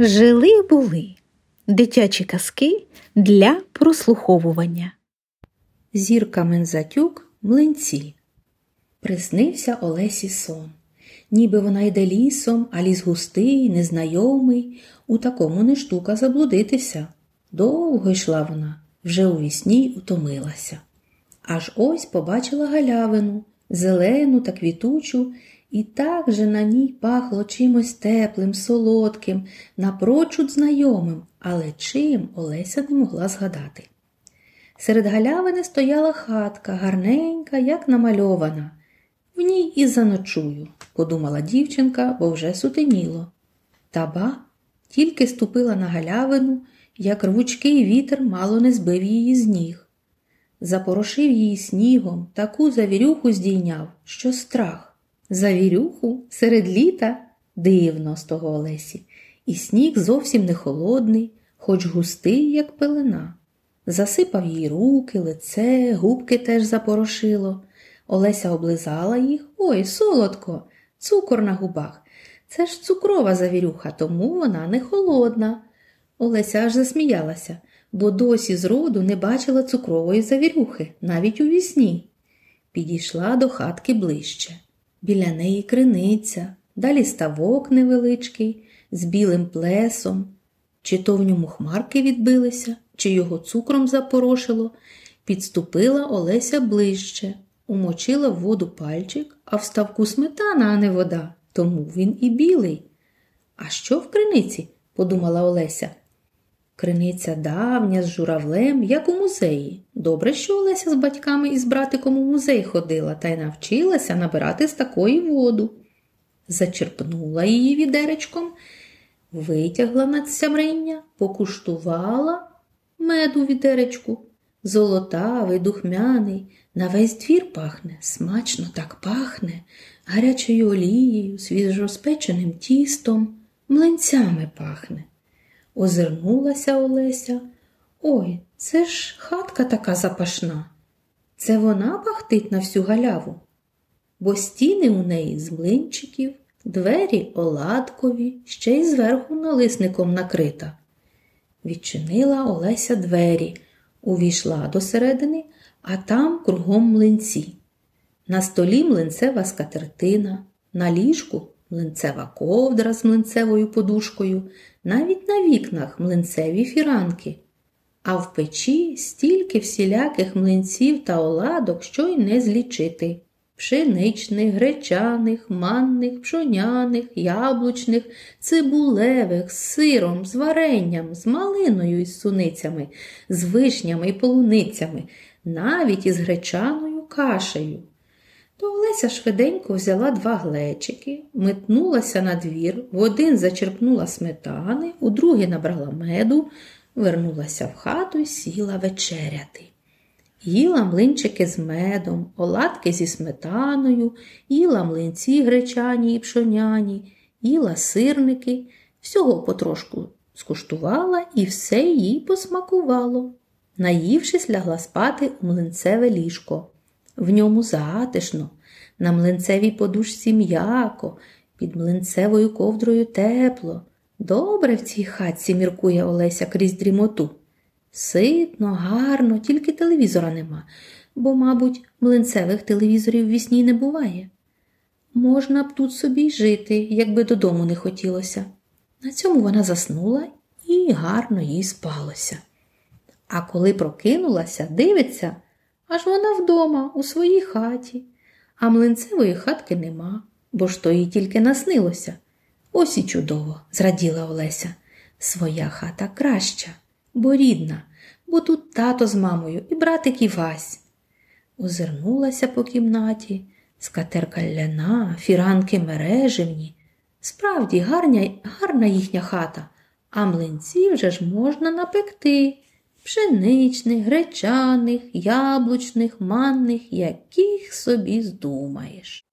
Жили були дитячі казки для прослуховування. Зірка Мензатюк млинці. Приснився Олесі сон. Ніби вона йде лісом, а ліс густий, незнайомий. У такому не штука заблудитися. Довго йшла вона, вже у вісні утомилася. Аж ось побачила галявину, зелену та квітучу, і так же на ній пахло чимось теплим, солодким, напрочуд знайомим, але чим Олеся не могла згадати. Серед галявини стояла хатка, гарненька, як намальована. В ній і заночую, подумала дівчинка, бо вже сутеніло. Та ба, тільки ступила на галявину, як рвучкий вітер мало не збив її з ніг. Запорошив її снігом, таку завірюху здійняв, що страх. Завірюху серед літа дивно з того Олесі, і сніг зовсім не холодний, хоч густий, як пелена. Засипав їй руки, лице, губки теж запорошило. Олеся облизала їх. Ой, солодко, цукор на губах. Це ж цукрова завірюха, тому вона не холодна. Олеся аж засміялася, бо досі з роду не бачила цукрової завірюхи, навіть у вісні. Підійшла до хатки ближче. Біля неї криниця, далі ставок невеличкий, з білим плесом, чи то в ньому хмарки відбилися, чи його цукром запорошило, підступила Олеся ближче, умочила в воду пальчик, а в ставку сметана, а не вода, тому він і білий. А що в криниці? подумала Олеся. Криниця давня, з журавлем, як у музеї. Добре, що Олеся з батьками і з братиком у музей ходила та й навчилася набирати з такої воду. Зачерпнула її відеречком, витягла над сямриння, покуштувала меду відеречку. Золотавий, духмяний, на весь двір пахне, смачно так пахне, гарячою олією, свіжоспеченим тістом, млинцями пахне. Озирнулася Олеся. Ой, це ж хатка така запашна. Це вона пахтить на всю галяву, бо стіни у неї з млинчиків, двері оладкові, ще й зверху налисником накрита. Відчинила Олеся двері, увійшла до середини, а там кругом млинці. На столі млинцева скатертина, на ліжку млинцева ковдра з млинцевою подушкою, навіть на вікнах млинцеві фіранки, а в печі стільки всіляких млинців та оладок, що й не злічити. Пшеничних, гречаних, манних, пшоняних, яблучних, цибулевих, з сиром, з варенням, з малиною із суницями, з вишнями і полуницями, навіть із гречаною кашею. То Олеся швиденько взяла два глечики, метнулася на двір, в один зачерпнула сметани, у другий набрала меду, вернулася в хату і сіла вечеряти. Їла млинчики з медом, оладки зі сметаною, їла млинці гречані і пшоняні, їла сирники, всього потрошку скуштувала і все їй посмакувало. Наївшись, лягла спати у млинцеве ліжко. В ньому затишно, на млинцевій подушці м'яко, під млинцевою ковдрою тепло. Добре в цій хатці міркує Олеся крізь дрімоту. Ситно, гарно, тільки телевізора нема, бо, мабуть, млинцевих телевізорів в вісні не буває. Можна б тут собі й жити, якби додому не хотілося. На цьому вона заснула і гарно їй спалося. А коли прокинулася, дивиться, аж вона вдома, у своїй хаті, а млинцевої хатки нема, бо ж то їй тільки наснилося. Ось і чудово, зраділа Олеся. Своя хата краща, бо рідна, бо тут тато з мамою і братик Івась. Озирнулася по кімнаті, скатерка ляна, фіранки мереживні. Справді, гарня, гарна їхня хата, а млинці вже ж можна напекти пшеничних, гречаних, яблучних, манних, яких собі здумаєш.